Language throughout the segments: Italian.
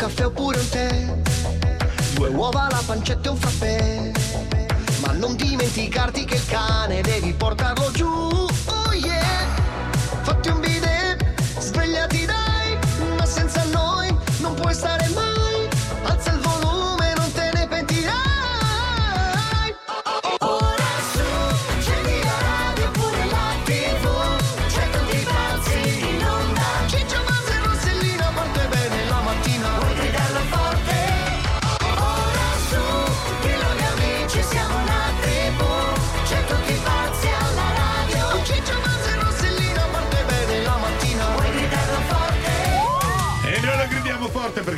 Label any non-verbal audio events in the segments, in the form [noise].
caffè oppure un tè. Due uova, la pancetta e un frappè. Ma non dimenticarti che il cane devi portarlo giù. Oh yeah! Fatti un bidet,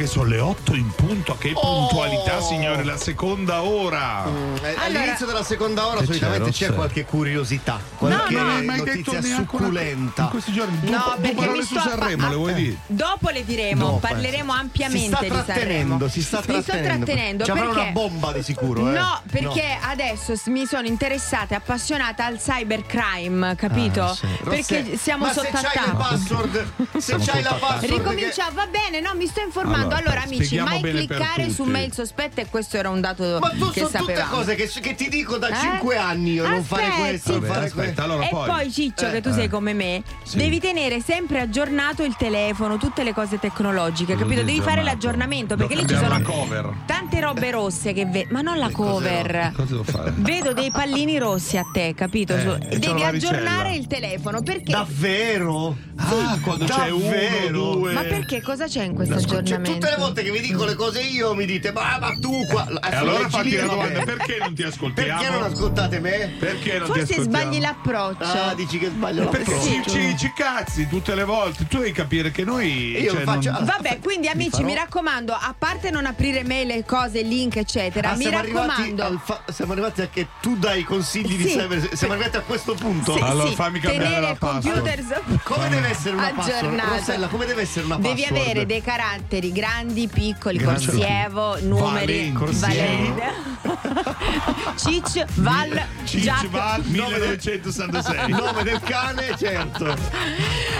perché sono le 8 in punto. Che puntualità, signore, la seconda ora. Eh, Allora- All'inizio della seconda ora Che solitamente c'è, c'è Rosse? qualche curiosità, qualche non hai mai notizia una- succulenta. in questi giorni, No, dopo, perché dopo mi le sto su Sanremo, le vuoi dire? Dopo le diremo, Dopo, parleremo eh. ampiamente si sta di Sanremo. trattenendo, si sta Mi sto trattenendo. trattenendo Ci avrà perché una bomba di sicuro, eh. No, perché adesso s- mi sono interessata e appassionata al cybercrime, capito? Ah, sì. Perché Rosse- siamo ma sotto se c'hai le attacco. password, se c'hai la attacco. password che- Ricomincia, va bene, no, mi sto informando. Allora, Allora, amici, spieghiamo mai cliccare su mail sospetta e questo era un dato Ma tu che sono tutte cose che, che ti dico da Eh? 5 anni io, non fare questo, non fare questo. allora e poi. poi, Ciccio, che tu Eh. sei come me, Sì. devi tenere sempre aggiornato il telefono, tutte le cose tecnologiche, capito? Devi fare aggiornato? l'aggiornamento Devo perché lì ci sono cover. tante robe rosse che ve- ma non la cover. Cosa devo fare? Vedo dei pallini rossi a te, capito? Eh, devi aggiornare il telefono perché Davvero? Ah, quando c'è uno, Davvero? due. Ma perché cosa c'è in questo aggiornamento? Tutte le volte che vi dico le cose io mi dite ma, ma tu qua E allora fatti la domanda, perché non ti ascoltiamo? Perché non ascoltate me? Perché non ti Forse ascoltiamo? sbagli l'approccio. Ah, dici che sbaglio Perché l'approccio. ci, ci, ci cazzi tutte le volte. Tu devi capire che noi. Io cioè, faccio- non- Vabbè, quindi amici, farò- mi raccomando, a parte non aprire mail, e cose, link, eccetera, Ah, mi raccomando. fa- siamo arrivati a che tu dai consigli di Sì. cyber. Siamo arrivati a questo punto. Sì, Allora, sì, fammi cambiare tenere la password. computer Come deve essere una password? aggiornato. Rossella, come deve essere una Devi password? avere dei caratteri grandi, piccoli, Grandi. corsievo, numeri, Valenti. valente. [laughs] Cic, Val, Cic Jack. Val 1966. Il [laughs] nome del cane, certo.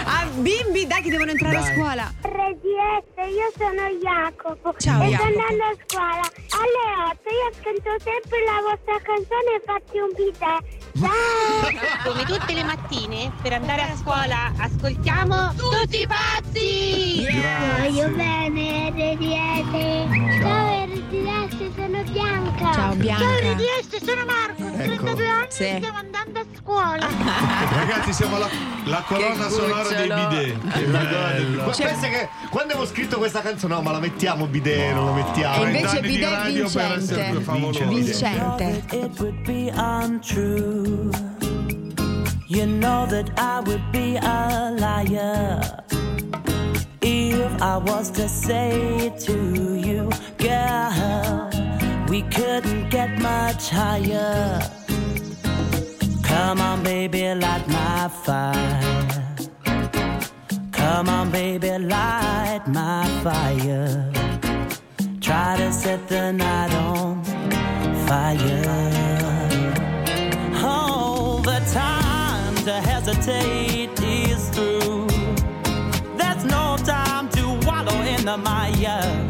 Ah, bimbi, dai che devono entrare a Dai. scuola. RDS, io sono Jacopo Ciao, e Jacopo. sto andando a scuola. Alle 8 io canto sempre la vostra canzone Fatti un bidet. Ciao! [laughs] Come tutte le mattine, per andare a scuola, ascoltiamo tutti pazzi! Voglio bene RDS. Ciao RDS, sono Bianca. Ciao Bianca. RDS, sono Marco, ho Ecco. 32 anni Sì. e stiamo andando a scuola. [laughs] Ragazzi, siamo la, la colonna sonora dei bidet. Che bello. Ma pensa che quando avevo scritto questa canzone, no, ma la mettiamo bidet, non la mettiamo. E invece di bidet vincente. favoloso. Vincente. it would be untrue. You know that I would be a liar if I was to say to you, girl, we couldn't get much higher. Come on, baby, light my fire. Come on, baby, light my fire. Try to set the night on fire. Oh, the time to hesitate. There's no time to wallow in the mire.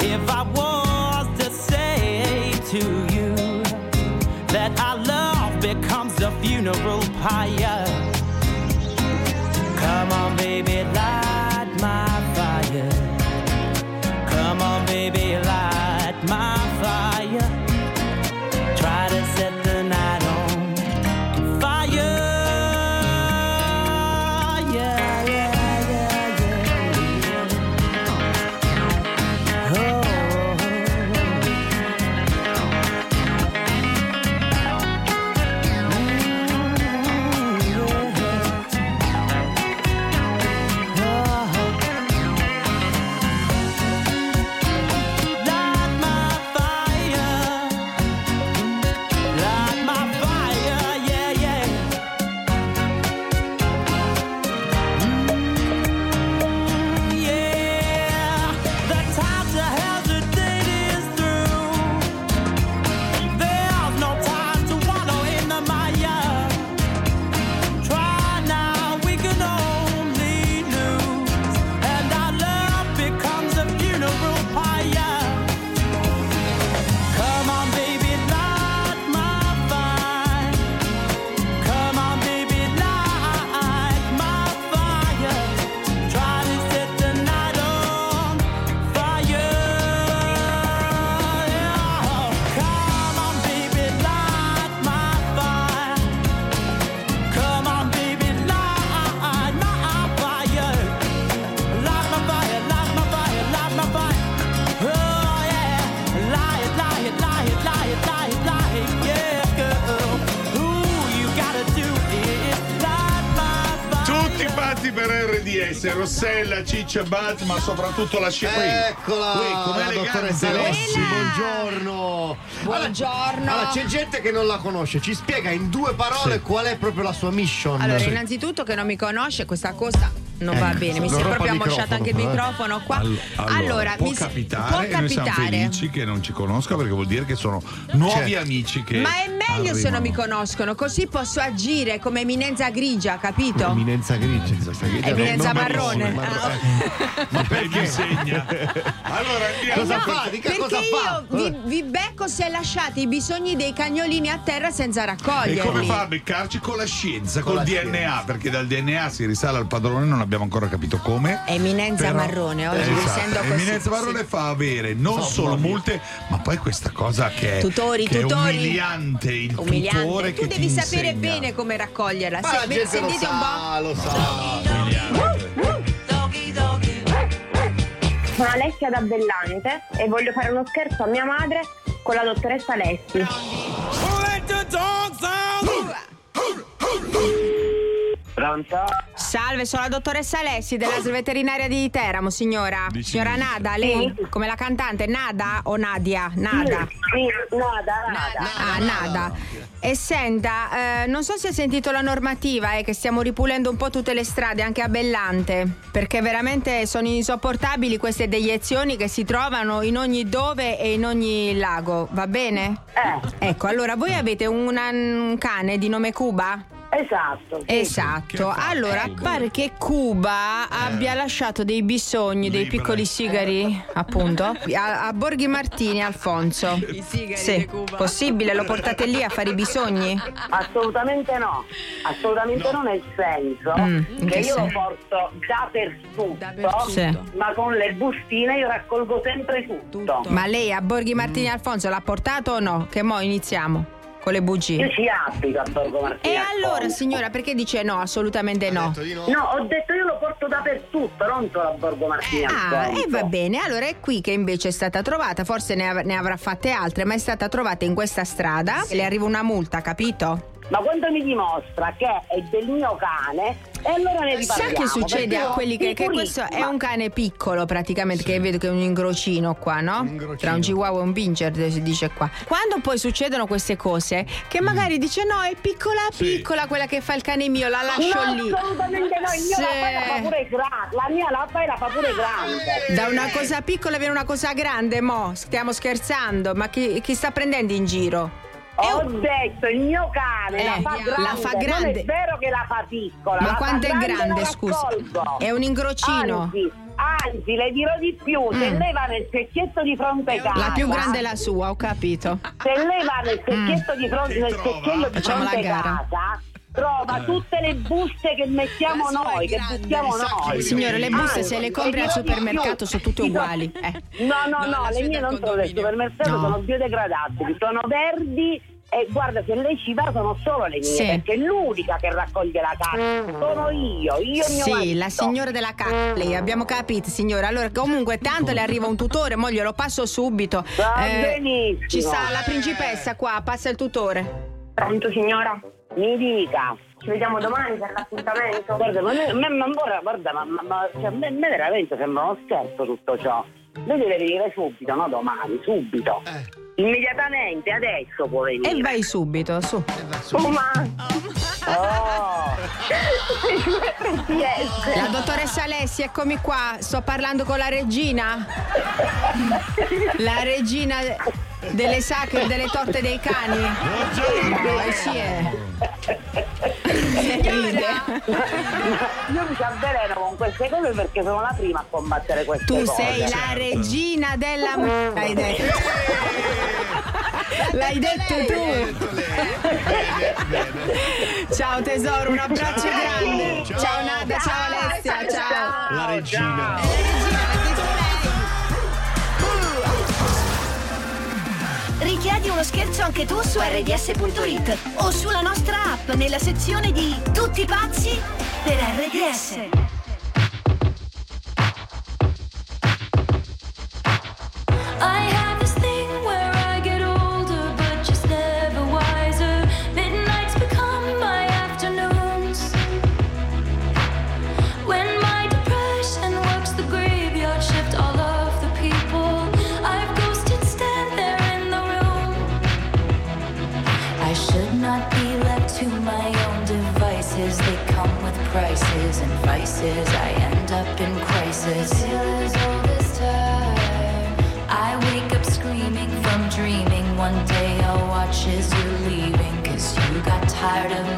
If I was to say to you that our love becomes a funeral pyre. Come on, baby, Alessia, Rossella, Ciccia, Buzz, ma soprattutto la scia qui. Eccola, Qui, com'è la dottoressa. Alessi, buongiorno. Buongiorno. Allora, c'è gente che non la conosce. Ci spiega in due parole qual è proprio la sua mission. Allora, innanzitutto che non mi conosce, questa cosa non va bene. Mi si è proprio ammosciato anche il microfono, microfono qua. All- allora, può mi capitare può e noi siamo capitare. felici che non ci conosca perché vuol dire che sono nuovi Certo. amici che Ma è meglio se non mi arrivano. conoscono, così posso agire come eminenza grigia, capito? Eminenza grigia. questa grigia, Eminenza non- non marrone. marrone. Ah, Eh, Ma perché? insegna. Allora andiamo. Cosa No, fa? Dica perché cosa fa. io vi, vi becco se lasciate i bisogni dei cagnolini a terra senza E raccoglierli. come fa a beccarci con la scienza, Con col la DNA? scienza. Perché dal DNA si risale al padrone, non abbiamo ancora capito come. Eminenza Però- marrone, oggi Esatto. Eminenza marrone fa avere non solo multe, ma poi questa cosa che è, Tutori, che è tutori. umiliante, il tutore Umiliante. che Tu devi ti sapere insegna. bene come raccoglierla. Ma la Se- gente lo sentite un po'. lo sa. Sono Alessia da Bellante e voglio fare uno scherzo a mia madre con la dottoressa Alessi. Pronto? Salve, sono la dottoressa Alessi della ASL veterinaria di Teramo, signora. Signora Nada, lei come la cantante Nada o Nadia? Nada. Sì, nada, nada. Ah, Nada. E senta, eh, non so se ha sentito la normativa, è che stiamo ripulendo un po' tutte le strade, anche a Bellante, perché veramente sono insopportabili queste deiezioni che si trovano in ogni dove e in ogni lago, va bene? Eh, Ecco, allora voi avete una- un cane di nome Cuba? Esatto. Esatto, Che fa? allora Ecco. pare che Cuba abbia lasciato dei bisogni, dei piccoli sigari, appunto, a, a Borghi Martini, Alfonso. I sigari Sì, di Cuba. possibile, lo portate lì a fare i bisogni? Assolutamente no, assolutamente no, nel senso Mm, che che io lo porto dappertutto, Dappertutto. Sì. ma con le bustine io raccolgo sempre tutto. Tutto. Ma lei a Borghi Martini Alfonso l'ha portato o no? Che mo iniziamo con le Io bugie. ci applico a Borgo Martini. E allora, signora, perché dice no? Assolutamente no. No. No, ho detto io lo porto dappertutto, non solo a Borgo Martini Ah, Alfonso. e va bene, allora è qui che invece è stata trovata, forse ne, av- ne avrà fatte altre, ma è stata trovata in questa strada e le arriva una multa, capito? Ma quando mi dimostra che è del mio cane, e allora ne Sa riparliamo. che succede a io quelli che, che questo è un cane piccolo praticamente, che vedo che è un ingrocino qua, no? ingrocino. Tra un chihuahua e un pincher si dice qua. Quando poi succedono queste cose, che magari dice no, è piccola piccola quella che fa il cane mio, la lascio No, lì. assolutamente no, il mio Sì. la fai la fa pure grande, la mia la fai la fa pure grande. Da una cosa piccola viene una cosa grande, mo, stiamo scherzando, ma chi, chi sta prendendo in giro? Ho detto il mio cane Eh, la fa grande. la fa grande. Non è vero che la fa piccola. Ma quanto è grande, scusa? È un ingrocino. Anzi, anzi, le dirò di più, se Mm. lei va nel secchietto di fronte casa. La più grande è la sua, ho capito. Se lei va nel secchietto di fronte, nel secchiello di Facciamo la fronte gara. casa, trova tutte le buste che mettiamo è noi, che grande, buttiamo sa chi noi. Signore, le buste Anzi, se le compri al supermercato sono tutte uguali. [laughs] Eh. No, no, No, no, le mie è non sono del supermercato, No. sono biodegradabili, sono verdi e guarda se lei ci va sono solo le mie, Sì. perché l'unica che raccoglie la carta sono io, io e mio Sì, marito. la signora della Cacli, abbiamo capito signora. Allora comunque tanto le arriva un tutore, mo glielo passo subito. Eh, Va benissimo. Ci sta la principessa qua, passa il tutore. Pronto signora? Mi dica. Ci vediamo domani per l'appuntamento? Guarda, ma, me, me- ma ora, guarda, ma, ma- ma- cioè, a me, me veramente sembra uno scherzo tutto ciò. Lei deve venire subito, no domani, subito. Eh. Immediatamente, adesso può venire. E vai subito, su. Oh, ma... Oh! Yes. La dottoressa Alessi, eccomi qua, sto parlando con la regina. La regina delle sacre delle torte dei cani. Poi sì è. Io mi ci avveleno con queste cose perché sono la prima a combattere queste Tu cose. sei la regina della. L'hai detto. L'hai detto tu. Ciao tesoro, un abbraccio grande. Ciao Nada, ciao Alessia, ciao. La regina. Richiedi uno scherzo anche tu su rds.it o sulla nostra app nella sezione di Tutti pazzi per RDS. I have tired of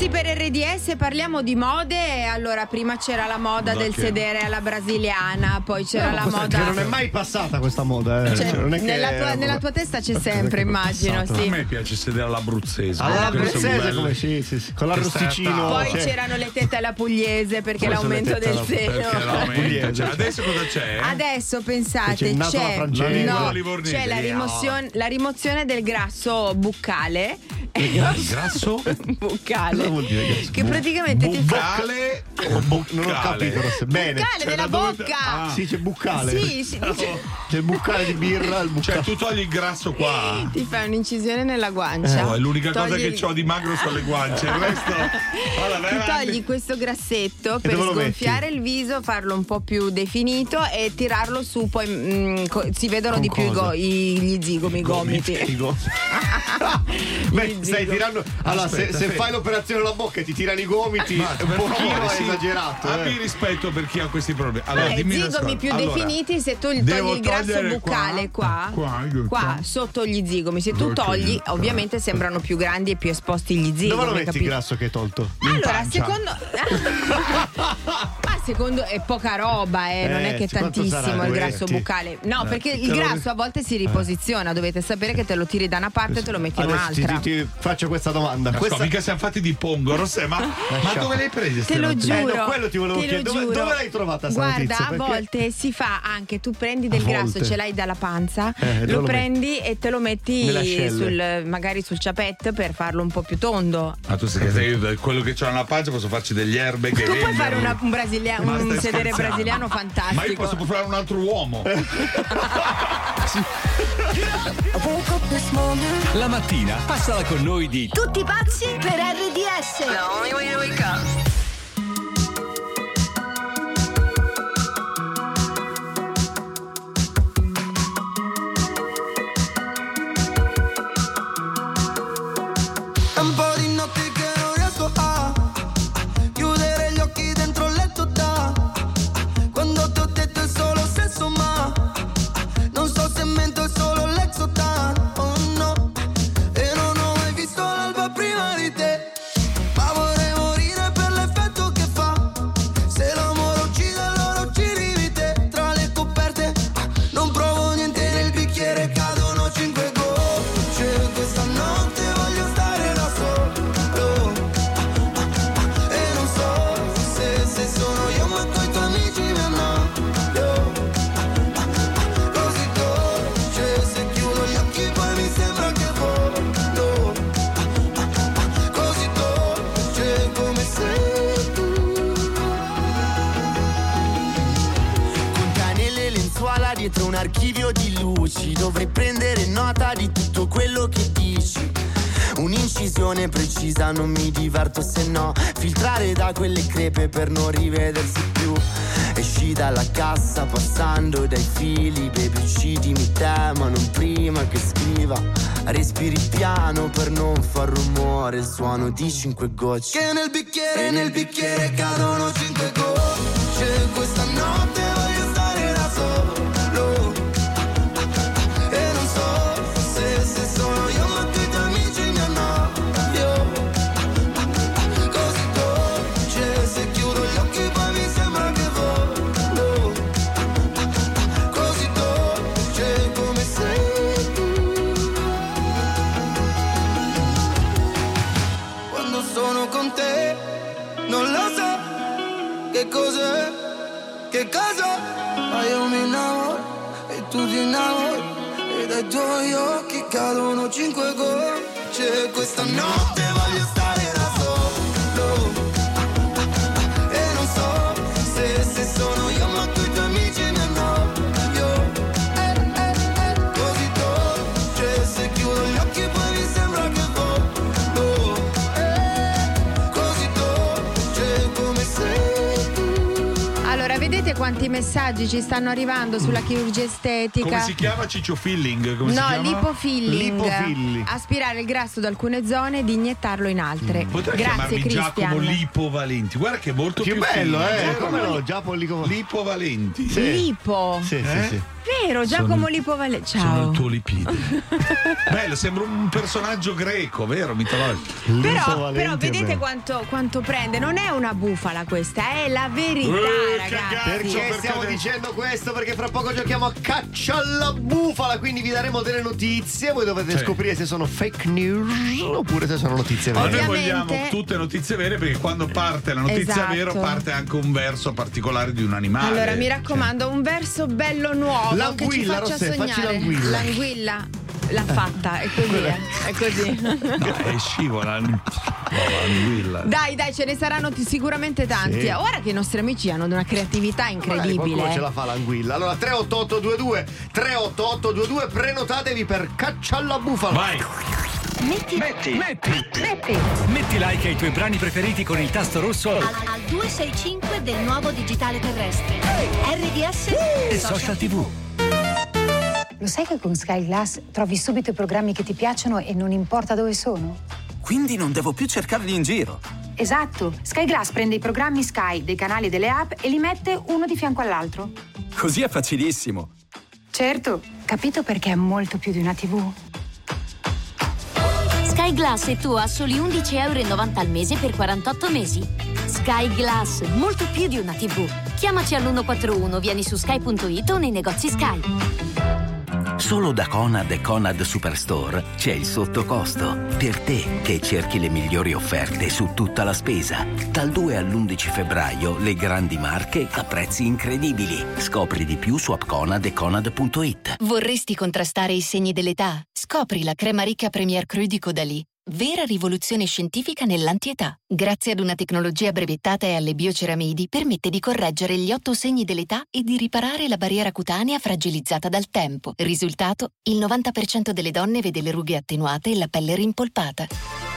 Pazzi per RDS, parliamo di mode. Allora, prima c'era la moda del che- sedere alla brasiliana, poi c'era No, la moda. che non è mai passata questa moda, eh. Cioè, Cioè, non è che- nella, tua, nella tua testa c'è sempre, immagino. A Sì. me piace sedere all'abruzzese. Alla sono abruzzese, belle. come sì, sì, sì, con l'arrosticino. a Poi tavola. c'erano le tette alla pugliese perché Poi l'aumento del alla- seno. Cioè, adesso cosa c'è? Adesso C'è pensate, alla c'è, no, La livornese. c'è la, rimozione, la rimozione del grasso buccale. Il grasso? [laughs] buccale. Cosa vuol dire grasso? Che praticamente ti fa. Buccale o Non ho capito se bene. Buccale della bocca! Ah. Sì, c'è buccale. Sì, sì, C'è il buccale di birra, il buccale. Cioè, tu togli il grasso qua. ti fai un'incisione nella guancia. Oh, è l'unica cosa Togli- che ho di magro sono le guance. Il resto. [laughs] Allora, Ti togli questo grassetto per sgonfiare il viso, farlo un po' più definito e tirarlo su, poi mm, co- si vedono Con di più i cosa? go- i- gli zigomi, i gomiti. [laughs] Beh, stai tirando. Allora, se, Aspetta, se fai l'operazione alla bocca e ti tirano i gomiti, Ma, un pochino è sì. esagerato. Abbi eh. rispetto per chi ha questi problemi. Allora, Eh, dimmi zigomi più Allora, definiti se tu gli devo togli il grasso buccale qua, qua, qua, qua. sotto gli zigomi. Se tu togli, ovviamente sembrano più grandi e più esposti gli zigomi. Dove lo metti il capito? grasso che hai tolto? Allora, pancia. secondo. [laughs] Ma secondo è poca roba, eh, non Eh, è che è sì, quanto tantissimo il grasso buccale. No, Eh, perché il grasso a volte si riposiziona. Dovete sapere che te lo tiri da una parte e te lo metti in un'altra. ti- ti faccio questa domanda. Ma Questa... mica siamo fatti di pongo, Rossè, ma, ma dove l'hai presa? Te lo giuro. Eh, no, quello ti volevo chiedere. Dove- dove l'hai trovata sta Guarda, notizia? a Perché- volte si fa anche, tu prendi del A grasso, volte. ce l'hai dalla panza, Eh, lo lo prendi e te lo metti sul, magari sul ciapette per farlo un po' più tondo. Ma tu sai che sei- io, quello che ho nella pancia posso farci degli erbe che Tu puoi fare una- un, brasilia- un sedere brasiliano fantastico. Ma io posso fare un altro uomo. [laughs] [laughs] La mattina passala con noi di Tutti pazzi per RDS. Un po' di notti che non archivio di luci. Dovrei prendere nota di tutto quello che dici. Un'incisione precisa, non mi diverto se no. Filtrare da quelle crepe per non rivedersi più. Esci dalla cassa passando dai fili, baby uccidimi te, ma non prima che scriva. Respiri piano per non far rumore, il suono di cinque gocce. Che nel bicchiere, nel bicchiere cadono cinque gocce Questa notte innamori E dai tuoi occhi cadono cinque gocce. Questa notte quanti messaggi ci stanno arrivando sulla chirurgia estetica? Come si chiama Ciccio Filling? Come si no, chiama? lipofilling. Lipofilling. Aspirare il grasso da alcune zone ed iniettarlo in altre. Potrei Grazie chiamarmi Giacomo Cristian. Lipovalenti. Guarda che è molto Che più bello, fino, eh, come no, Giacomo Lipo- Lipovalenti. Lipo. Sì, Eh? sì, sì. Vero, Giacomo Sono- Lipovale. Sono Ciao. il tuo lipide. [laughs] Bello, sembra un personaggio greco, vero? Mitologico. Però, però vedete quanto, quanto prende? Non è una bufala questa, è la verità, Eh, ragazzi. Perché stiamo dicendo questo? Perché fra poco giochiamo a caccia alla bufala, quindi vi daremo delle notizie. Voi dovete Sì. scoprire se sono fake news oppure se sono notizie Ma vere. noi vogliamo tutte notizie vere perché quando parte la notizia Esatto. vera parte anche un verso particolare di un animale. Allora, mi raccomando, un verso bello nuovo L'anguilla, faccia Rossè, facci sognare. l'anguilla. L'anguilla l'ha fatta, è così, eh, è così. [laughs] No, [laughs] è scivola. No, l'anguilla. Dai, dai, ce ne saranno t- sicuramente tanti. Sì. Ora che i nostri amici hanno una creatività incredibile. qualcuno ce la fa l'anguilla. Allora 38822 38822 prenotatevi per caccia alla bufala. Vai. Metti, Metti, metti, metti metti like ai tuoi brani preferiti con il tasto rosso al, al 265 del nuovo digitale terrestre. RDS e social tv. Lo sai che con Sky Glass trovi subito i programmi che ti piacciono e non importa dove sono? Quindi non devo più cercarli in giro. Esatto, Sky Glass prende i programmi Sky dei canali e delle app e li mette uno di fianco all'altro. Così è facilissimo. Certo, capito perché è molto più di una TV. Sky Glass e tu a soli 11,90 euro al mese per 48 mesi. Sky Glass, molto più di una TV. Chiamaci all'141, vieni su sky.it o nei negozi Sky. Solo da Conad e Conad Superstore c'è il sottocosto. Per te che cerchi le migliori offerte su tutta la spesa. Dal 2 all'11 febbraio le grandi marche a prezzi incredibili. Scopri di più su appconad e conad.it. Vorresti contrastare i segni dell'età? Scopri la crema ricca Premier Cru di Caudalie. Vera rivoluzione scientifica nell'antietà. Grazie ad una tecnologia brevettata e alle bioceramidi, permette di correggere gli otto segni dell'età e di riparare la barriera cutanea fragilizzata dal tempo. Risultato? Il 90% delle donne vede le rughe attenuate e la pelle rimpolpata.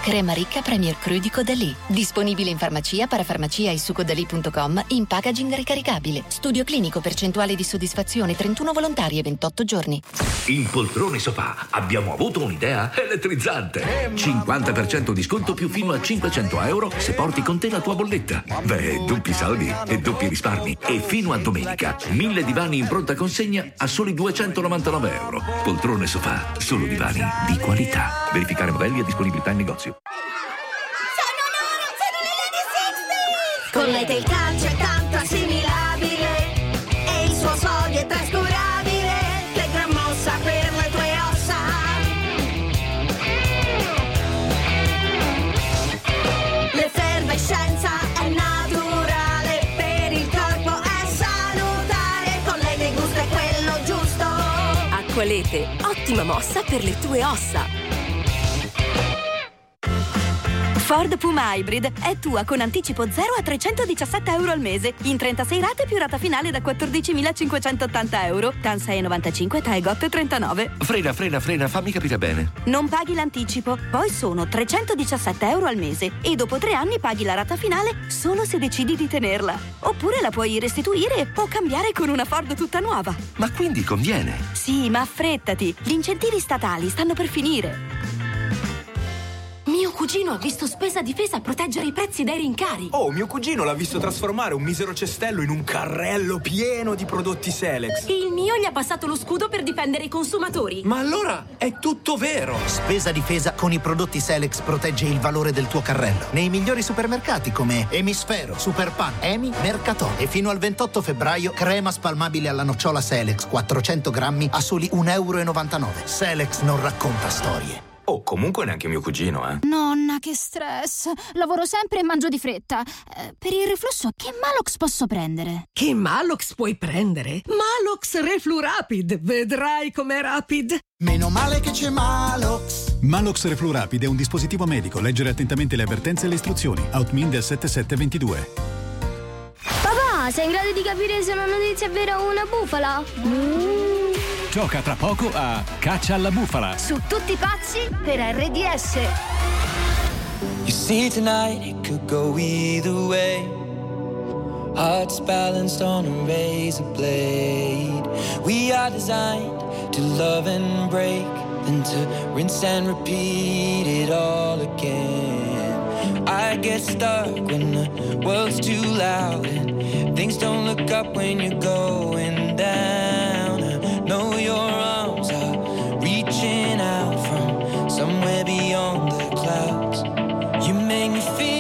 Crema ricca Premier Cru di Caudalie. Disponibile in farmacia, parafarmacia e su caudalie.com in packaging ricaricabile. Studio clinico percentuale di soddisfazione 31 volontari e 28 giorni. In Poltrone Sofà abbiamo avuto un'idea elettrizzante. 50% di sconto più fino a 500 euro se porti con te la tua bolletta. Beh, doppi saldi e doppi risparmi. E fino a domenica, 1000 divani in pronta consegna a soli 299 euro. Poltrone Sofà, solo divani di qualità. Verificare modelli e disponibilità in negozio. Con lei il calcio è tanto assimilabile e il suo sodio è trascurabile. Che gran mossa per le tue ossa. L'effervescenza è naturale, per il corpo è salutare. Con lei il gusto è quello giusto. Acqualete, ottima mossa per le tue ossa. Ford Puma Hybrid è tua con anticipo 0 a 317 euro al mese, in 36 rate più rata finale da 14.580 euro, TAN 6,95 TAE GOT 39. Frena, frena, frena, fammi capire bene. Non paghi l'anticipo, poi sono 317 euro al mese e dopo tre anni paghi la rata finale solo se decidi di tenerla. Oppure la puoi restituire o cambiare con una Ford tutta nuova. Ma quindi conviene. Sì, ma affrettati, gli incentivi statali stanno per finire. Mio cugino ha visto spesa difesa proteggere i prezzi dai rincari. Oh, mio cugino l'ha visto trasformare un misero cestello in un carrello pieno di prodotti Selex. Il mio gli ha passato lo scudo per difendere i consumatori. Ma allora è tutto vero! Spesa difesa con i prodotti Selex protegge il valore del tuo carrello. Nei migliori supermercati come Emisfero, Superpan, Emi, Mercatò. E fino al 28 febbraio crema spalmabile alla nocciola Selex 400 grammi a soli 1,99 euro. Selex non racconta storie. Oh, comunque neanche mio cugino, eh. Nonna, che stress. Lavoro sempre e mangio di fretta. Eh, per il reflusso, che Malox posso prendere? Che Malox puoi prendere? Malox Reflu Rapid. Vedrai com'è rapid. Meno male che c'è Malox. Malox Reflu Rapid è un dispositivo medico. Leggere attentamente le avvertenze e le istruzioni. Outmin del 7722. Papà, sei in grado di capire se una notizia è vera o una bufala? Gioca tra poco a Caccia alla bufala. Su tutti pazzi per RDS. You see tonight it could go either way. Hearts balanced on a razor blade. We are designed to love and break, then to rinse and repeat it all again. I get stuck when the world's too loud and things don't look up when you're going down. Know your arms are reaching out from somewhere beyond the clouds. You make me feel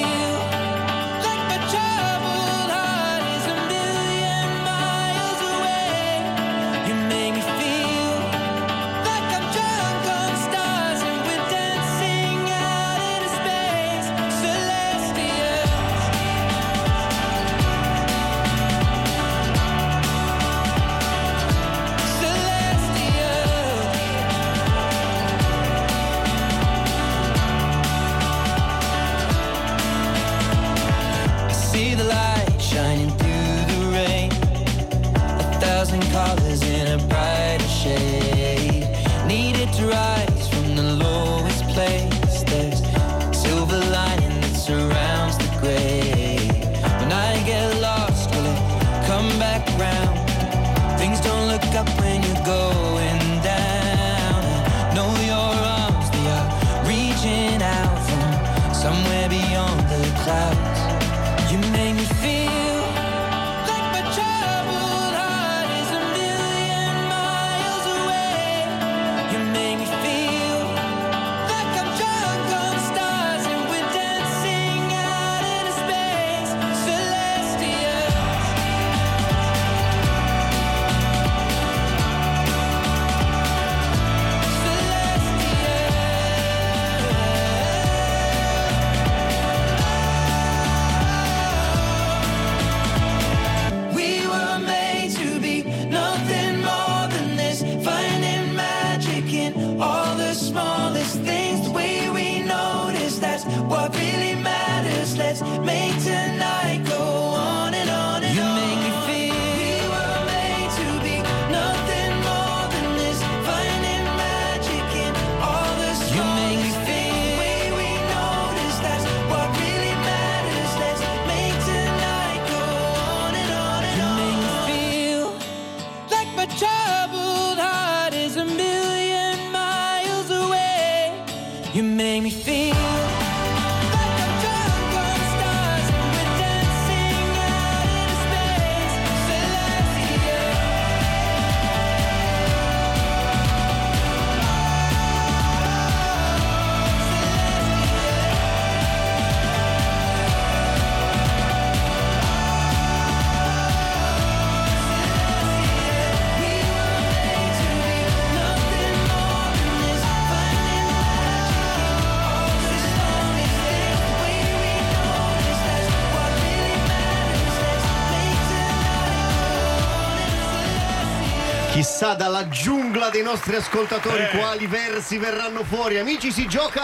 Chissà dalla giungla dei nostri ascoltatori Eh. quali versi verranno fuori. Amici, si gioca!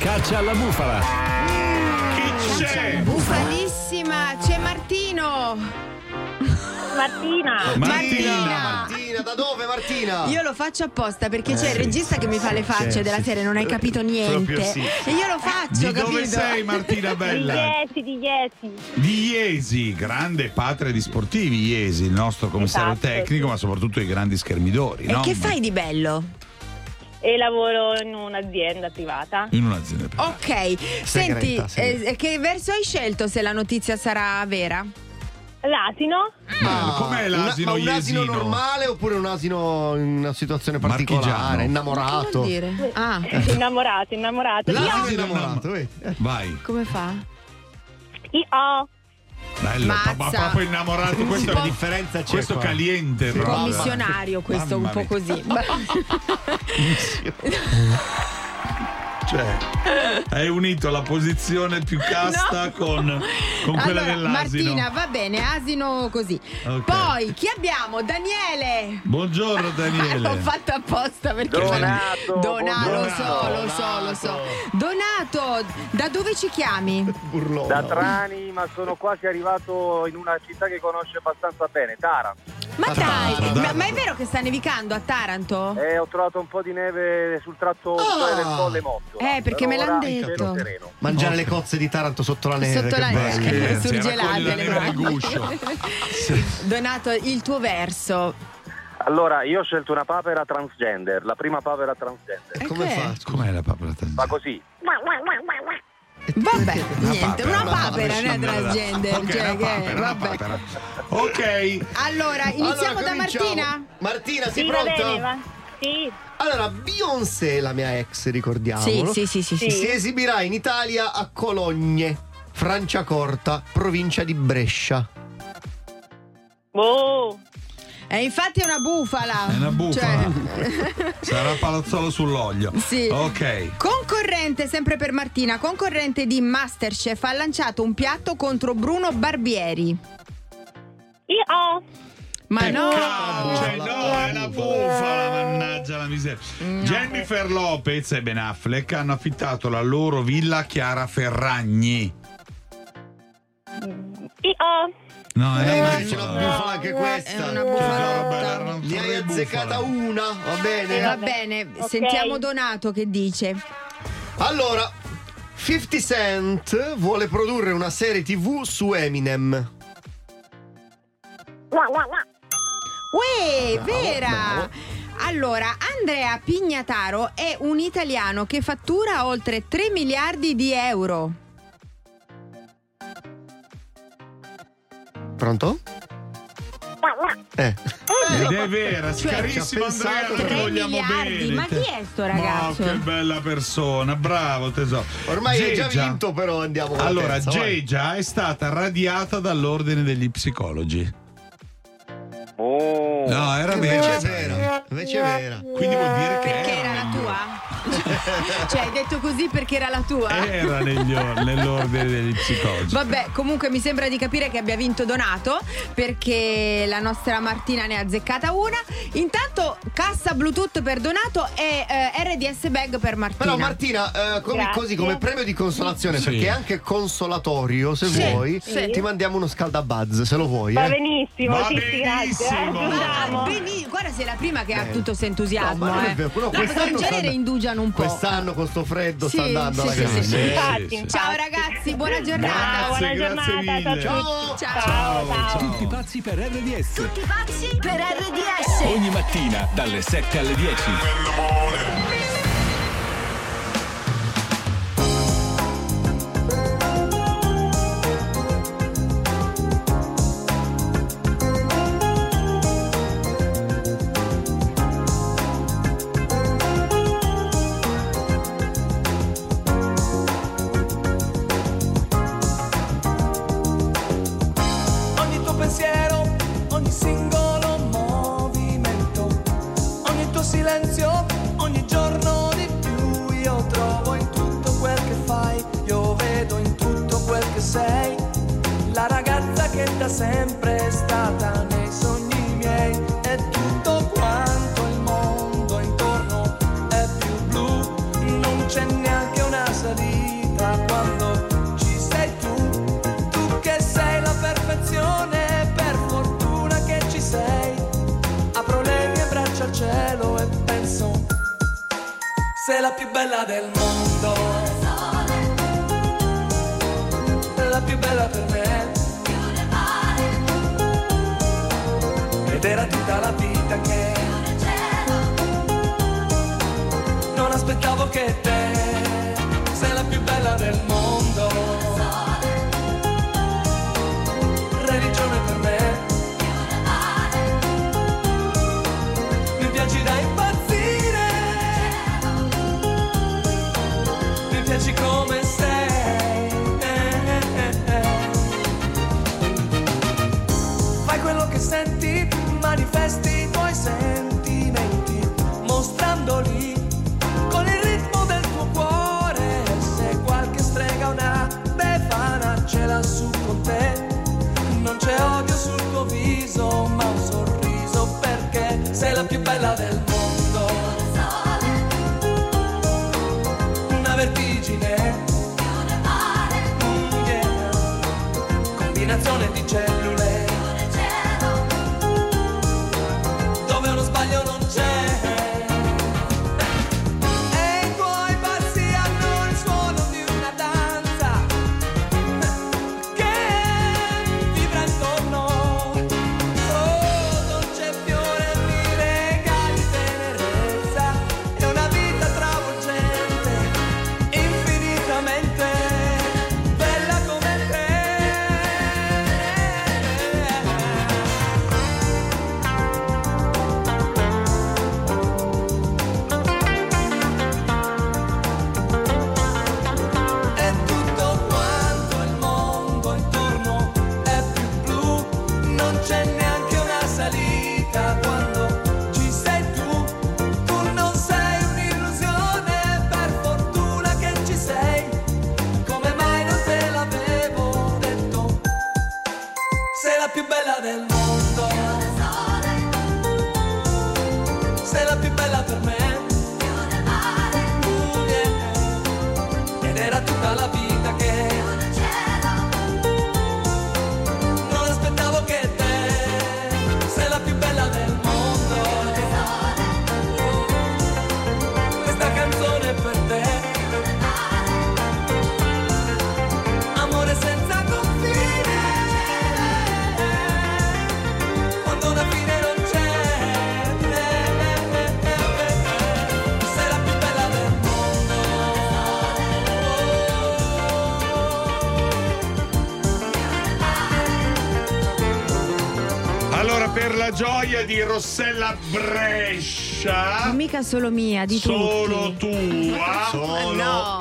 Caccia alla bufala. Chi c'è? Bufalissima, c'è Martino. Martina. Martina. Martina, da dove Martina? Io lo faccio apposta perché c'è il sì. regista che mi fa le facce Sì, della sì, serie, non hai capito niente. Proprio sì. E io lo faccio, Di capito? dove sei Martina [laughs] Di Bella? Iesi, di Iesi. Di Iesi, grande patria di sportivi Iesi, il nostro commissario Esatto, tecnico, ma soprattutto i grandi schermidori. E no? che fai di bello? E lavoro in un'azienda privata. In un'azienda privata. Ok, senti, segreta. eh, che verso hai scelto se la notizia sarà vera? L'asino? Ma com'è l'asino una- ma un asino iesino? normale oppure un asino in una situazione Marchigiano. particolare, Che innamorato? vuol dire? Ah, Innamorato, innamorato. L'asino innamorato, vedi? Vai, come fa? Io. bello, ma proprio innamorato. Questo Che è differenza c'è questo qua? caliente Sì, proprio. Commissionario questo, Mamma un po' mia. così. [laughs] [laughs] Cioè, [laughs] hai unito la posizione più casta No. con, con quella allora, dell'asino. Martina, va bene, asino così. Ok. Poi, chi abbiamo? Daniele! Buongiorno Daniele. [laughs] L'ho fatto apposta perché Donato, Donato, lo so, lo so, lo so. Donato, da dove ci chiami? Burlone. Da Trani, ma sono quasi arrivato in una città che conosce abbastanza bene, Taranto. Ma dai, Taranto, ma, ma è vero che sta nevicando a Taranto? E ho trovato un po' di neve sul tratto Ah. del Colle Motto. Eh, perché me l'han detto. Sereno. Mangiare le cozze di Taranto sotto la neve. Sotto che la neve, surgelate le mani. guscio. [laughs] Donato, il tuo verso. Allora, io ho scelto una papera transgender, la prima papera transgender. E Come che è? fa? Com'è la papera Fa così. Vabbè, niente, papera, una una papera, non è papera. transgender. Ok, cioè, una che- papera, una vabbè. papera. Ok. Allora, iniziamo Allora, da. Martina? Martina, sei Sì, va pronta? bene, va. Sì. Allora, Beyoncé, la mia ex, ricordiamolo. Sì, sì, sì, sì, sì. Si esibirà in Italia a Cologne, Franciacorta, provincia di Brescia. Oh. E infatti è una bufala. È una bufala. Cioè, [laughs] [laughs] Sarà palazzolo sull'olio. Sì. Ok. Concorrente, sempre per Martina, concorrente di Masterchef ha lanciato un piatto contro Bruno Barbieri. Io. Ma no! Peccato, cioè, no, è una bufala, mannaggia la miseria. Jennifer Lopez e Ben Affleck hanno affittato la loro villa a Chiara Ferragni. Io. No, è Eh, c'è una bufala anche questa. È una bufala. Ne hai tre azzeccata una, va bene? Va bene, Ok. sentiamo Donato che dice. Allora, 50 Cent vuole produrre una serie TV su Eminem. Uè, vera! Allora, Andrea Pignataro è un italiano che fattura oltre 3 miliardi di euro. Pronto? Eh. Ed è vera, Cioè, carissimo ci ha Andrea, lo Tre vogliamo miliardi, bene. ma chi è sto ragazzo? Ma che bella persona, bravo tesoro. Ormai hai già Gegia. vinto, però andiamo Allora, terza, vai. Gegia è stata radiata dall'ordine degli psicologi. Oh. No, era Invece è vera. Invece è vera. Quindi vuol dire che Perché era la tua? [laughs] cioè, hai detto così perché era la tua? era negli or- nell'ordine degli psicologi. Vabbè, comunque mi sembra di capire che abbia vinto Donato perché la nostra Martina ne ha azzeccata una. Intanto cassa Bluetooth per Donato e eh, RDS bag per Martina. Però Martina, eh, come- così come premio di consolazione, Sì. perché è anche consolatorio, se Sì, vuoi, sì. ti mandiamo uno scaldabuzz, se lo vuoi. Va eh. benissimo, Va sì, sì, grazie. benissimo. Eh, Guarda, sei la prima che ha Bene. tutto questo entusiasmo. No, ma eh. No, quest'anno in genere sta- indugiano un po'. Quest'anno con sto freddo Sì, sta andando sì, alla sì, grande. sì, sì. Infatti, Ciao ragazzi, buona giornata. Buona Grazie, grazie giornata. mille. Ciao, Ciao. ciao. ciao. Tutti pazzi per RDS. Tutti pazzi per RDS. Ogni mattina dalle 7 alle 10. La più bella per me. Ed era tutta la vita che non aspettavo che te sei la più bella del mondo. Bella del mondo. Una vertigine. Combinazione di cellule. Di Rossella Brescia. Non mica solo mia, di Solo tutti. tua, [laughs] Solo. No.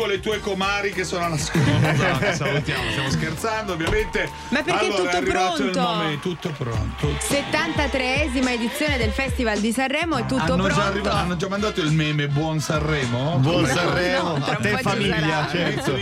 Con le tue comari che sono alla scuola. che salutiamo, stiamo scherzando, ovviamente. Ma perché è allora, tutto è arrivato pronto? il momento, tutto pronto. 73esima edizione del Festival di Sanremo, è tutto hanno, pronto. già arriva- hanno già mandato il meme Buon Sanremo? Buon Sanremo, No, tra a te un po' ci famiglia, certo.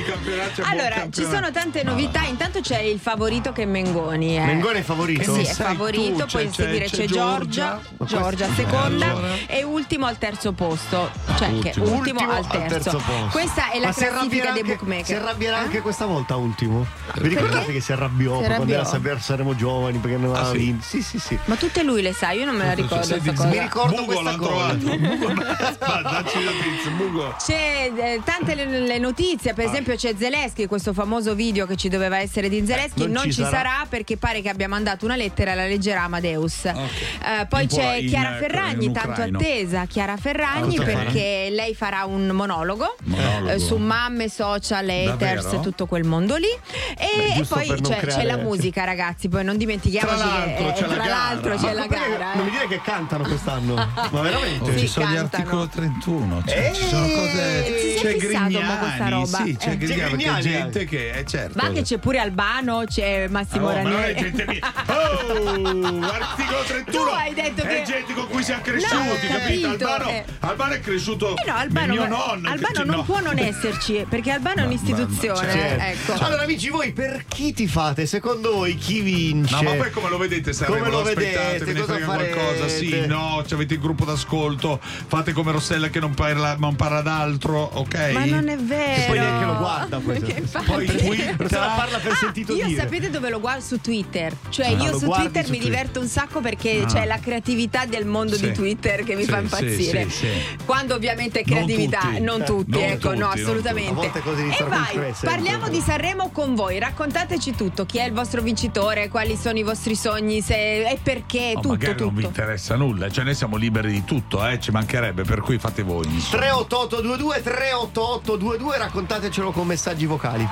Allora, ci sono tante novità. Intanto c'è il favorito che è Mengoni. Eh. Mengoni è favorito? Sì, è favorito. tu, poi c'è- seguire c'è c'è Giorgia, Giorgia. Giorgia seconda e ultimo al terzo posto. Cioè, che Ultimo. ultimo, Ultimo al terzo. posto. Questa è la Ma si classifica dei anche- bookmaker. Si arrabbierà Eh? anche questa volta ultimo? Vi ricordate che si arrabbiò Si quando arrabbiò. era a saper saremo giovani perché non aveva Ah, sì? vinto? Sì, sì, sì. Ma tutte lui le sai, io non me la ricordo questa cosa. Mi ricordo Bugo questa cosa. Bugo, [laughs] [laughs] dacci la pizza, Bugo. C'è eh, tante le, le notizie, Ah. per esempio c'è Zelensky, questo famoso video che ci doveva essere di Zelensky, non non, ci ci sarà. sarà. perché pare che abbia mandato una lettera la leggerà Amadeus. Eh, poi c'è Chiara Ferragni, tanto attesa, Chiara Ferragni Cosa perché lei farà un monologo, Monologo. eh, su mamme, social, haters, Davvero? tutto quel mondo lì. E, Beh, e poi per non c'è, c'è creare- la musica, ragazzi, poi non dimentichiamoci Tra l'altro che eh, c'è la tra gara. l'altro c'è Ma la gara. Non mi eh. dire che cantano quest'anno. Ma [laughs] veramente? Sì, ci sono gli cantano. articolo 31, cioè, ci sono Eh, cose. ti C'è questa Grignani, roba? sì, c'è Eh. Grignani, C'è Grignani gente che è certo. Ma che c'è pure Albano, c'è Massimo Oh, ma non è Ranieri. gente mia. [laughs] Oh, articolo 31. Tu hai detto è che- gente con cui siamo No, cresciuti, capito? capito, Albano, eh. Albano è cresciuto conosciuto Però eh Albano, mio nonno. Albano non no. può non esserci, perché Albano è un'istituzione. Certo. Ecco. Certo. Allora, amici, voi per chi ti fate? Secondo voi chi vince? No, ma poi come lo vedete Sanremo? Come lo vedete? Ve ne frega qualcosa? Sì, no, avete il gruppo d'ascolto, fate come Rossella che non parla, non parla d'altro, ok? Ma non è vero. E poi neanche lo guarda questo. Poi Twitter parla per ah, sentito io dire. sapete dove lo guardo? Su Twitter. Cioè, ah, io su Twitter su mi diverto un sacco perché ah. c'è la creatività del mondo sì. di Twitter che mi sì, fa impazzire. Sì, Quando ovviamente ovviamente creatività, non tutti, non eh, tutti non ecco, tutti, no, assolutamente. E vai, parliamo di Sanremo con voi, raccontateci tutto, chi è il vostro vincitore, quali sono i vostri sogni se, e perché, no, tutto, magari tutto. non vi interessa nulla, cioè noi siamo liberi di tutto, eh, ci mancherebbe, per cui fate voi. 38822 38822 raccontatecelo con messaggi vocali.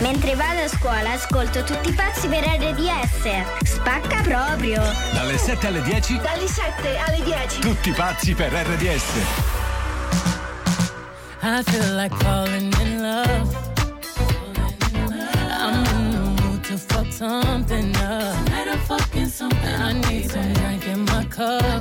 Mentre vado a scuola ascolto tutti i pazzi per RDS. Spacca proprio. Dalle 7 alle 10. Dalle 7 alle 10. Tutti pazzi per RDS. I feel like falling in love. I'm in the mood to fuck something up. Tonight I'm fucking something. I need some drink in my cup.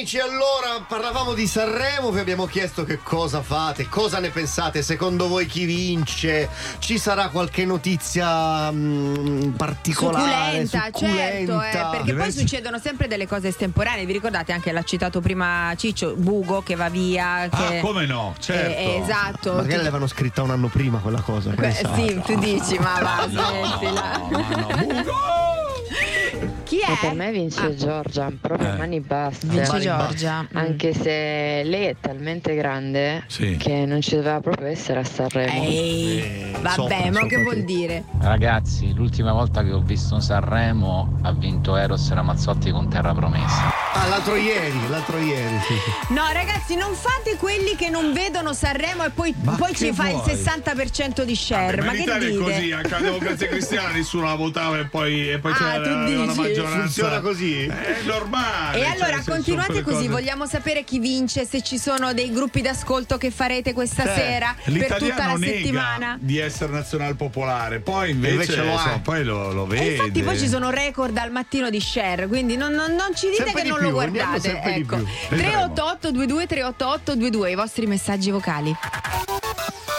amici, allora parlavamo di Sanremo, vi abbiamo chiesto che cosa fate, cosa ne pensate, secondo voi chi vince, ci sarà qualche notizia mh, particolare? Succulenta, succulenta. certo, eh, perché poi succedono sempre delle cose estemporanee, vi ricordate anche l'ha citato prima Ciccio, Bugo che va via. Ah, che, ah, come no, eh, certo. Eh, esatto. Magari ti... l'avevano scritta un anno prima quella cosa. Beh, sì, tu dici, ma va, no, smettila. [laughs] No, no, Bugo! Chi è? Ma per me vince ah. Giorgia, proprio eh. mani basse. Vince mani Giorgia. Basse. Anche se lei è talmente grande sì. che non ci doveva proprio essere a Sanremo. Ehi, eh, vabbè, sopra, ma sopra che sopra vuol dire? Ragazzi, l'ultima volta che ho visto Sanremo ha vinto Eros Ramazzotti con Terra Promessa. Ah, l'altro ieri, l'altro ieri. Sì. No, ragazzi, non fate quelli che non vedono Sanremo e poi, poi ci fai il 60% di share. Vabbè, ma che dite? è così, a Democrazia Cristiana nessuno la votava e poi, e poi ah, c'era la, la, maggioranza. Funziona così? È normale. E cioè, allora continuate così, cose- vogliamo sapere chi vince, se ci sono dei gruppi d'ascolto che farete questa Cioè, sera per tutta la nega settimana. di essere nazionale popolare, poi invece, Invece lo insomma, poi lo, lo vede. E infatti poi ci sono record al mattino di share, quindi non, non- non ci dite Sempre che di non più, lo guardate. Ecco. più. 388 22 388 22 i vostri messaggi vocali.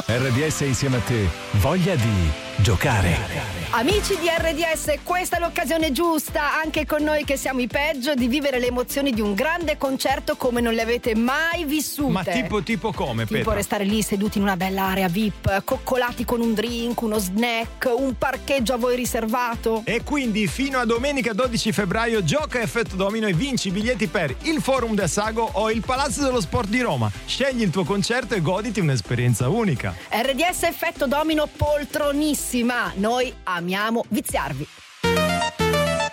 RDS insieme a te. Voglia di giocare. Amici di RDS, questa è l'occasione giusta, anche con noi che siamo i peggio, di vivere le emozioni di un grande concerto come non le avete mai vissute. Ma tipo, tipo come, Tipo Petra? restare lì seduti in una bella area VIP, coccolati con un drink, uno snack, un parcheggio a voi riservato. E quindi fino a domenica 12 febbraio gioca a effetto domino e vinci i biglietti per il Forum del Sago o il Palazzo dello Sport di Roma. Scegli il tuo concerto e goditi un'esperienza unica. RDS effetto domino poltronissima. Noi amiamo viziarvi.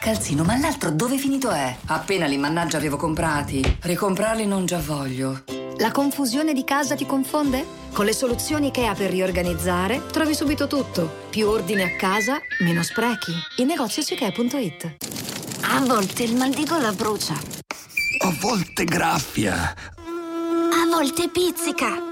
Calzino, ma l'altro dove finito è? Appena li mannaggia avevo comprati. Ricomprarli non già voglio. La confusione di casa ti confonde? Con le soluzioni che ha per riorganizzare trovi subito tutto. Più ordine a casa, meno sprechi. Il negozio Siche.it. A volte il mal di gola brucia. A volte graffia. A volte pizzica.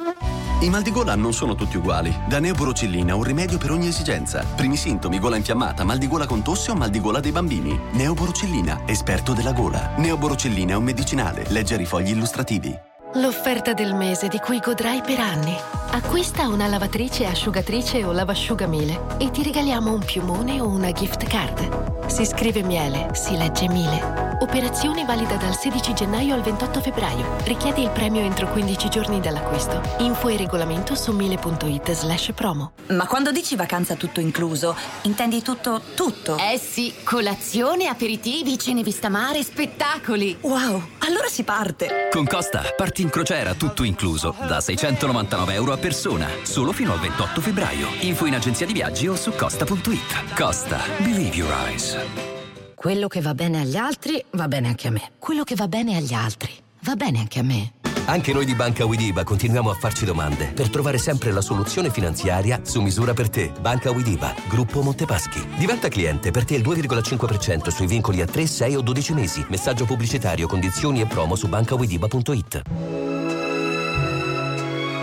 I mal di gola non sono tutti uguali. Da Neoborocillina un rimedio per ogni esigenza. Primi sintomi, gola infiammata, mal di gola con tosse o mal di gola dei bambini. Neoborocillina, esperto della gola. Neoborocillina è un medicinale. Leggere i fogli illustrativi. L'offerta del mese di cui godrai per anni. Acquista una lavatrice, asciugatrice o lavasciugamile e ti regaliamo un piumone o una gift card. Si scrive miele, si legge mile. Operazione valida dal 16 gennaio al 28 febbraio. Richiede il premio entro 15 giorni dall'acquisto. Info e regolamento su mile.it slash promo. Ma quando dici vacanza tutto incluso, intendi tutto, tutto? Eh sì, colazione, aperitivi, cene vista mare, spettacoli. Wow, allora si parte. Con Costa parti in crociera tutto incluso da 699 euro a persona solo fino al 28 febbraio. Info in agenzia di viaggi o su costa.it. Costa, believe your eyes. Quello che va bene agli altri va bene anche a me. Quello che va bene agli altri va bene anche a me. Anche noi di Banca Widiba continuiamo a farci domande per trovare sempre la soluzione finanziaria su misura per te. Banca Widiba, gruppo Montepaschi. Diventa cliente per te il 2,5% sui vincoli a 3, 6 o 12 mesi. Messaggio pubblicitario, condizioni e promo su bancawidiba.it.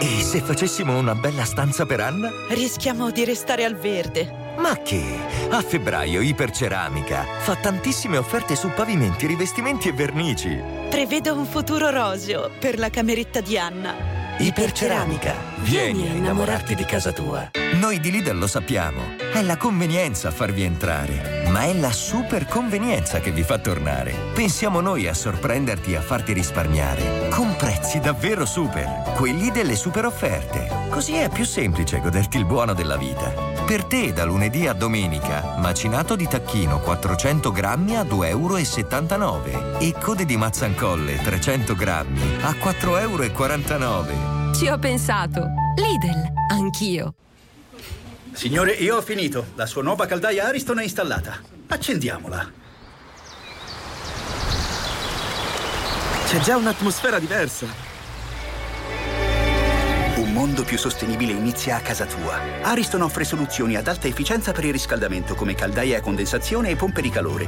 E se facessimo una bella stanza per Anna? Rischiamo di restare al verde. Ma che? A febbraio Iperceramica fa tantissime offerte su pavimenti, rivestimenti e vernici. Prevedo un futuro roseo per la cameretta di Anna. Iperceramica. Vieni a innamorarti di casa tua. Noi di Lidl lo sappiamo. È la convenienza a farvi entrare. Ma è la super convenienza che vi fa tornare. Pensiamo noi a sorprenderti e a farti risparmiare. Con prezzi davvero super. Quelli delle super offerte. Così è più semplice goderti il buono della vita. Per te da lunedì a domenica, macinato di tacchino 400 grammi a 2,79 euro e code di mazzancolle 300 grammi a 4,49 euro. Ci ho pensato. Lidl, anch'io. Signore, io ho finito. La sua nuova caldaia Ariston è installata. Accendiamola. C'è già un'atmosfera diversa. Mondo più sostenibile inizia a casa tua. Ariston offre soluzioni ad alta efficienza per il riscaldamento come caldaie a condensazione e pompe di calore.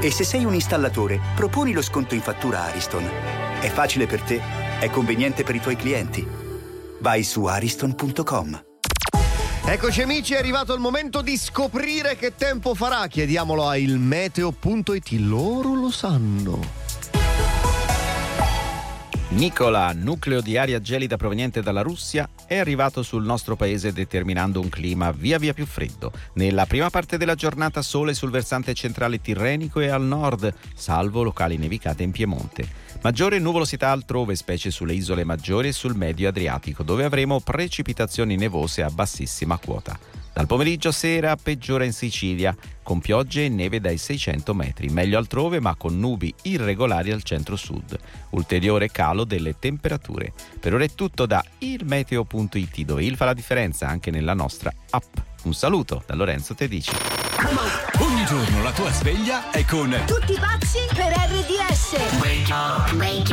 E se sei un installatore, proponi lo sconto in fattura Ariston. È facile per te, è conveniente per i tuoi clienti. Vai su ariston.com. Eccoci amici, è arrivato il momento di scoprire che tempo farà. Chiediamolo a ilmeteo.it, loro lo sanno. Nicola, nucleo di aria gelida proveniente dalla Russia, è arrivato sul nostro paese determinando un clima via via più freddo. Nella prima parte della giornata sole sul versante centrale tirrenico e al nord, salvo locali nevicate in Piemonte. Maggiore nuvolosità altrove, specie sulle isole maggiori e sul medio Adriatico, dove avremo precipitazioni nevose a bassissima quota. Dal pomeriggio a sera peggiora in Sicilia, con piogge e neve dai 600 metri, meglio altrove ma con nubi irregolari al centro-sud. Ulteriore calo delle temperature. Per ora è tutto da ilmeteo.it dove il fa la differenza anche nella nostra app. Un saluto da Lorenzo Tedici. Ogni giorno la tua sveglia è con Tutti pazzi per RDS. Wake up, wake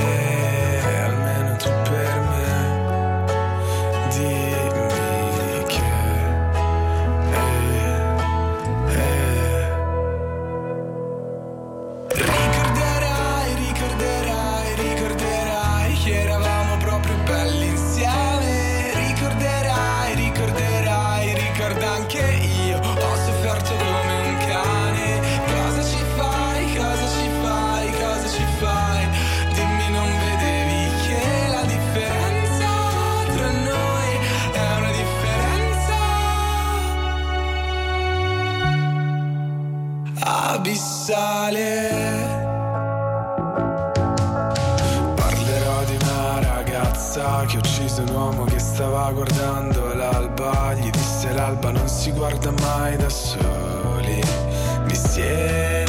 un uomo che stava guardando l'alba. Gli disse l'alba non si guarda mai da soli. Mi siederò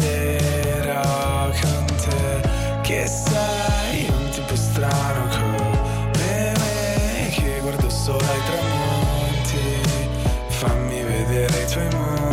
con te, che sei un tipo strano come me, che guardo solo ai tramonti. Fammi vedere i tuoi mondi.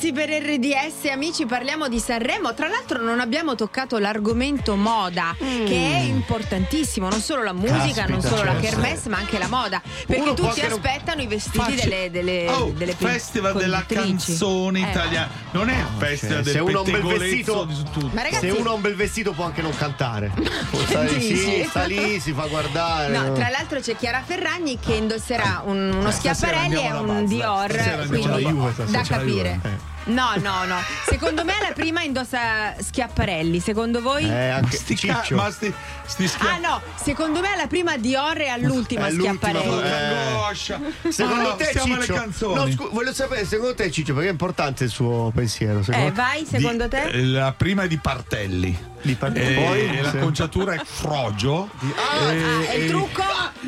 Pazzi per RDS, amici, parliamo di Sanremo. Tra l'altro non abbiamo toccato l'argomento moda, che è importantissimo, non solo la musica, Caspita, non solo la certo. kermesse, ma anche la moda. Perché Uno tutti aspettano i vestiti Facci- delle, delle, Oh, delle pe- Festival della canzone Eh. italiana. Non è il festival Cioè, del se uno ha un bel vestito. Ma ragazzi- se uno ha un bel vestito può anche non cantare. [laughs] Può stare Dici? sì, sta lì, si fa guardare. No, tra l'altro c'è Chiara Ferragni che indosserà un- uno Eh, schiaparelli e un Dior. quindi da capire. No, no, no. Secondo me la prima indossa Schiaparelli. Secondo voi? Eh, anche Sti Ciccio. ma sti, sti schia- Ah no, secondo me la prima Dior e all'ultima È l'ultima, Schiaparelli. eh. Angoscia. Secondo Ah, te, stiamo alle Ciccio? canzoni. No, scu- voglio sapere, secondo te, Ciccio, perché è importante il suo pensiero? Secondo Eh, vai, secondo te? Eh, La prima è di Partelli. Di Par- E, poi? e la Sì. conciatura è Frogio. Ah, E- ah, e il e- trucco?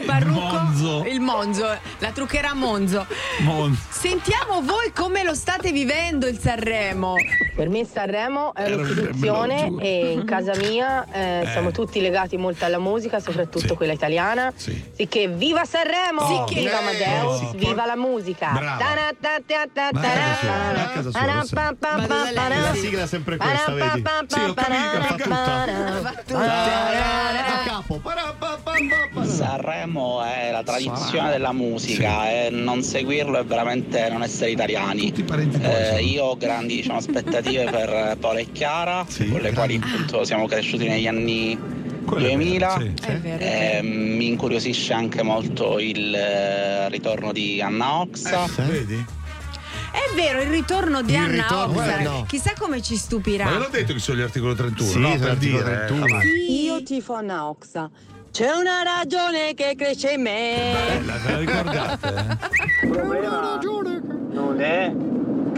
Parrucco? Monzo. Il Monzo, la truccherà Monzo. Mon- Sentiamo voi come lo state vivendo il Sanremo. Per me Sanremo è Eh, un'istituzione e in casa mia eh, Eh. siamo tutti legati molto alla musica, soprattutto quella italiana. Sicché viva Sanremo! Oh, viva eh, Amadeus! sì. viva la musica! La sigla è sempre questa, vedi? Pa-ra-pa-pa-pa-pa-ra. Sì, ho capito, fa tutta. Pa-ra-pa-pa-ra. A capo. Sanremo è la tradizione della musica e non seguirlo è veramente non essere italiani. Eh, io ho grandi diciamo, aspettative per Paola e Chiara, con le quali appunto siamo cresciuti negli anni 2000. È vero. Eh, mi incuriosisce anche molto il eh, ritorno di Anna Oxa. Vedi? È vero, il ritorno di Il Anna ritorno, Oxar. eh, no. Chissà come ci stupirà. Ma l'ho detto che sono gli articoli 31, Sì, no? Per l'articolo dire. eh, 31. avanti. Io tifo Anna Oxa. C'è una ragione che cresce in me. Bella, ve la ricordate? Il problema non è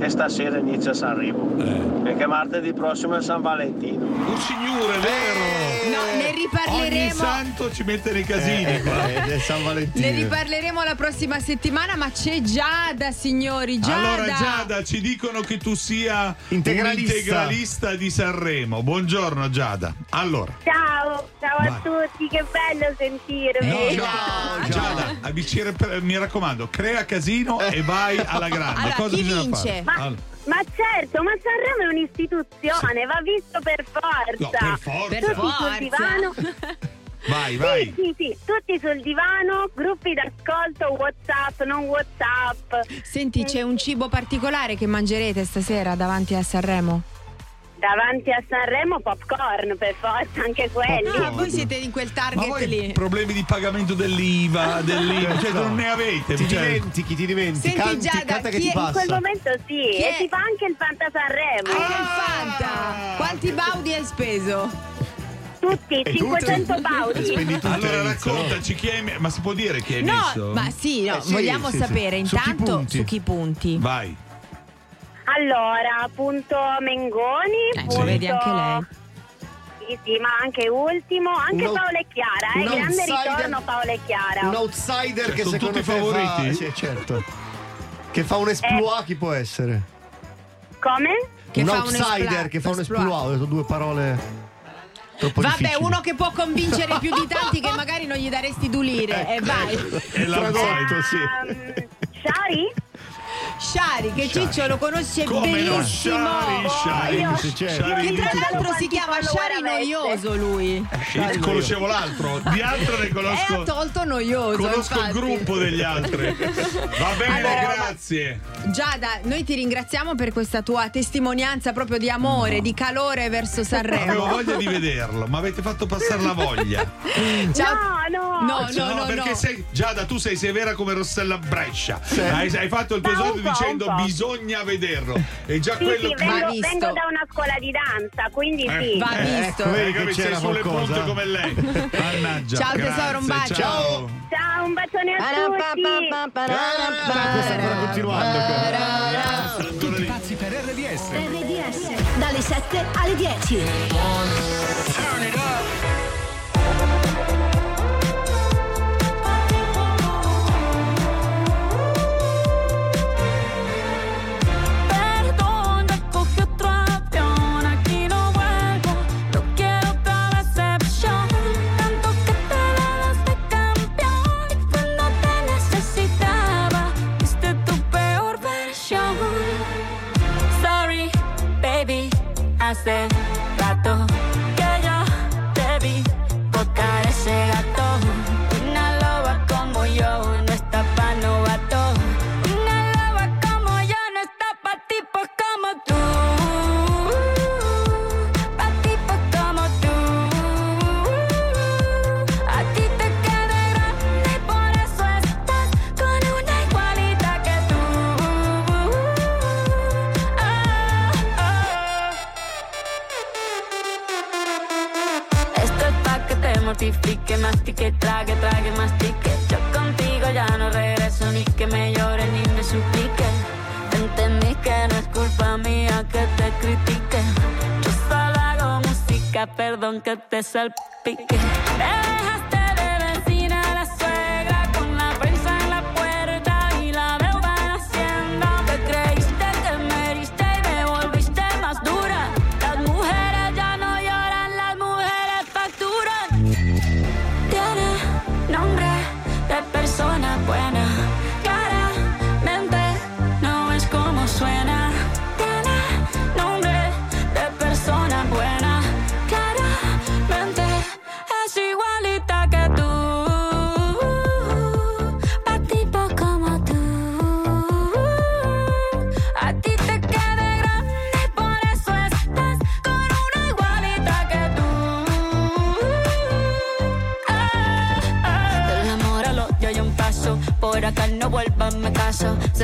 che stasera inizia Sanremo, è che martedì prossimo è San Valentino. Un signore, vero? No, ne Ogni riparleremo. santo ci mette nei casini qua. È San Valentino. Ne riparleremo la prossima settimana, ma c'è Giada, signori. Giada. Allora Giada, ci dicono che tu sia Integralista. un integralista di Sanremo. Buongiorno Giada. Allora, Ciao, ciao a tutti, che bello sentirvi. no, Giada, Giada, mi raccomando, crea casino e vai alla grande. Allora, Cosa chi bisogna vince? fare? Ma- Allora, Ma certo, ma Sanremo è un'istituzione, va visto per forza. No, per forza. Tutti Per sul forza. divano. vai, [laughs] vai. Sì, sì, sì, tutti sul divano, gruppi d'ascolto, WhatsApp, non WhatsApp. Senti, c'è un cibo particolare che mangerete stasera davanti a Sanremo? Davanti a Sanremo popcorn, per forza, anche quelli. Ah, voi siete in quel Ma target voi lì. problemi di pagamento dell'IVA, dell'IVA, cioè non ne avete. Ti cioè- dimentichi, ti dimentichi. Senti, Canti, Giada, canta che chi ti è- In quel passa. momento sì, Chi e è? si fa anche il Fanta Sanremo. Anche il Fanta! Quanti baudi hai speso? Tutti, E 500 tutti? baudi. Spendi tutto Allora raccontaci chi hai ma si può dire chi hai No, messo? ma sì, no, Eh sì, vogliamo sì, sì. sapere Su chi intanto punti? su chi punti. Vai. Allora, punto Mengoni, Eh, punto... ci vedi anche lei. Sì, sì, ma anche ultimo, anche out- Paola e Chiara, eh, grande outsider- ritorno Paola e Chiara. Un outsider Cioè, che sono secondo tutti te favoriti? Fa... Sì, certo. Che fa un esploit, chi può essere? Come? Che un fa un outsider che fa un esploit. Ho detto due parole troppo Vabbè, difficili. uno che può convincere più di tanti che magari non gli daresti due lire. [laughs] E vai. È l'outsider. sì. Ehm, Shari? Shari, che Ciccio lo conosce Come no? benissimo. Shari, Shari. io- Sì, certo. Shari Che tra l'altro si chiama follower Shari? Noioso lui. Io conoscevo l'altro, di altro ne È conosco. tolto noioso. Conosco il infatti. gruppo degli altri. Va bene, Allora, grazie. Giada, noi ti ringraziamo per questa tua testimonianza proprio di amore, di calore verso Avevo Sanremo. voglia di vederlo, ma avete fatto passare la voglia. [laughs] Ciao. No, no. No, no, no, perché no. sei Giada, tu sei severa come Rossella Brescia. Hai, hai fatto il tuo esordio dicendo bisogna vederlo. E già Sì, quello sì, che vengo, visto. vengo da una scuola di danza, quindi Eh, sì. Va eh, visto. ecco, Vedi che c'era sulle punte come lei. [laughs] Mannaggia. Ciao, tesoro, un grazie, bacio. Ciao. Ciao, un bacione a tutti. Questa sta continuando. Ancora lì. Pazzi per RDS. RDS dalle 7 alle 10. Perdona, trague, trague, mastique. Yo contigo ya no regreso ni que me llore ni me suplique. Entendí que no es culpa mía que te critique. Yo solo hago música, perdón que te salpique. Me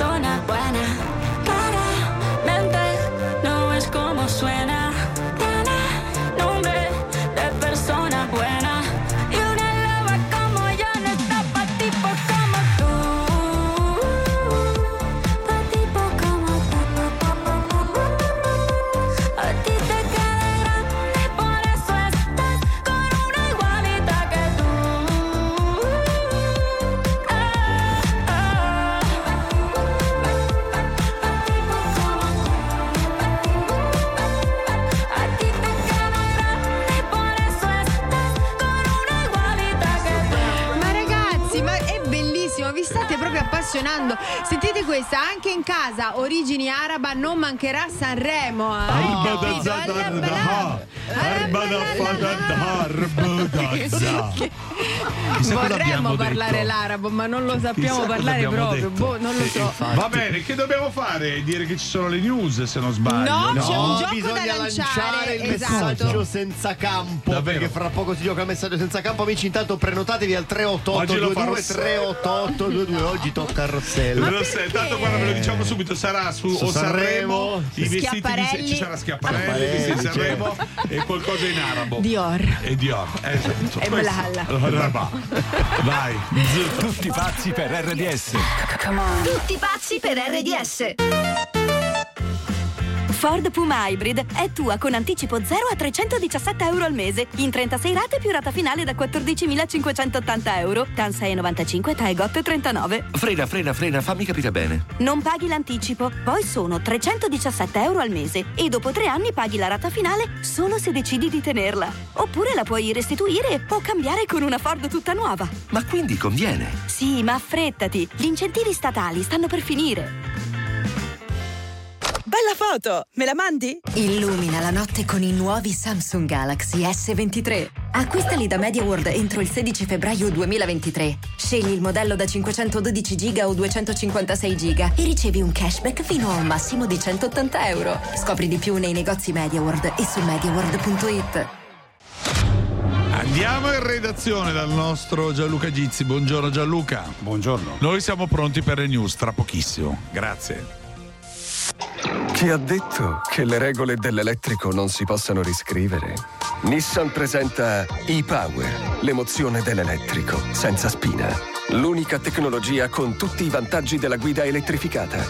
persona buena. Claramente no es como suena. Appassionando. Sentite questa, anche in casa, origini araba, non mancherà Sanremo. eh. Chissà Vorremmo parlare detto. l'arabo, ma non lo sappiamo Chissà parlare proprio. Boh, non lo so. Va bene, che dobbiamo fare? Dire che ci sono le news se non sbaglio. No, c'è un No, gioco bisogna da lanciare, lanciare il esatto. messaggio senza campo. Davvero? Perché fra poco si gioca il messaggio senza campo. Amici, intanto prenotatevi al 388 Oggi lo 22 farò 388 22. Oggi tocca a Rossello. Lo sai, tanto guarda ve lo diciamo subito, sarà su, Su o Sanremo, i vestiti di ci sarà Schiaparelli, i vestiti di Sanremo e qualcosa in arabo. Dior. E Dior, esatto. E. Blalla. Allora va. Vai. Tutti pazzi per RDS. Tutti pazzi per RDS. Ford Puma Hybrid è tua con anticipo 0 a 317 euro al mese, in 36 rate più rata finale da 14.580 euro, TAN 6,95, TAE GOT 39. Frena, frena, frena, fammi capire bene. Non paghi l'anticipo, poi sono 317 euro al mese e dopo tre anni paghi la rata finale solo se decidi di tenerla. Oppure la puoi restituire o cambiare con una Ford tutta nuova. Ma quindi conviene. Sì, ma affrettati, gli incentivi statali stanno per finire. Bella foto! Me la mandi? Illumina la notte con i nuovi Samsung Galaxy S23. Acquistali da MediaWorld entro il 16 febbraio 2023. Scegli il modello da 512 GB o 256 GB e ricevi un cashback fino a un massimo di 180 euro. Scopri di più nei negozi MediaWorld e su MediaWorld.it. Andiamo in redazione dal nostro Gianluca Gizzi. Buongiorno Gianluca. Buongiorno. Noi siamo pronti per le news tra pochissimo. Grazie. Chi ha detto che le regole dell'elettrico non si possano riscrivere? Nissan presenta e-Power, l'emozione dell'elettrico, senza spina. L'unica tecnologia con tutti i vantaggi della guida elettrificata.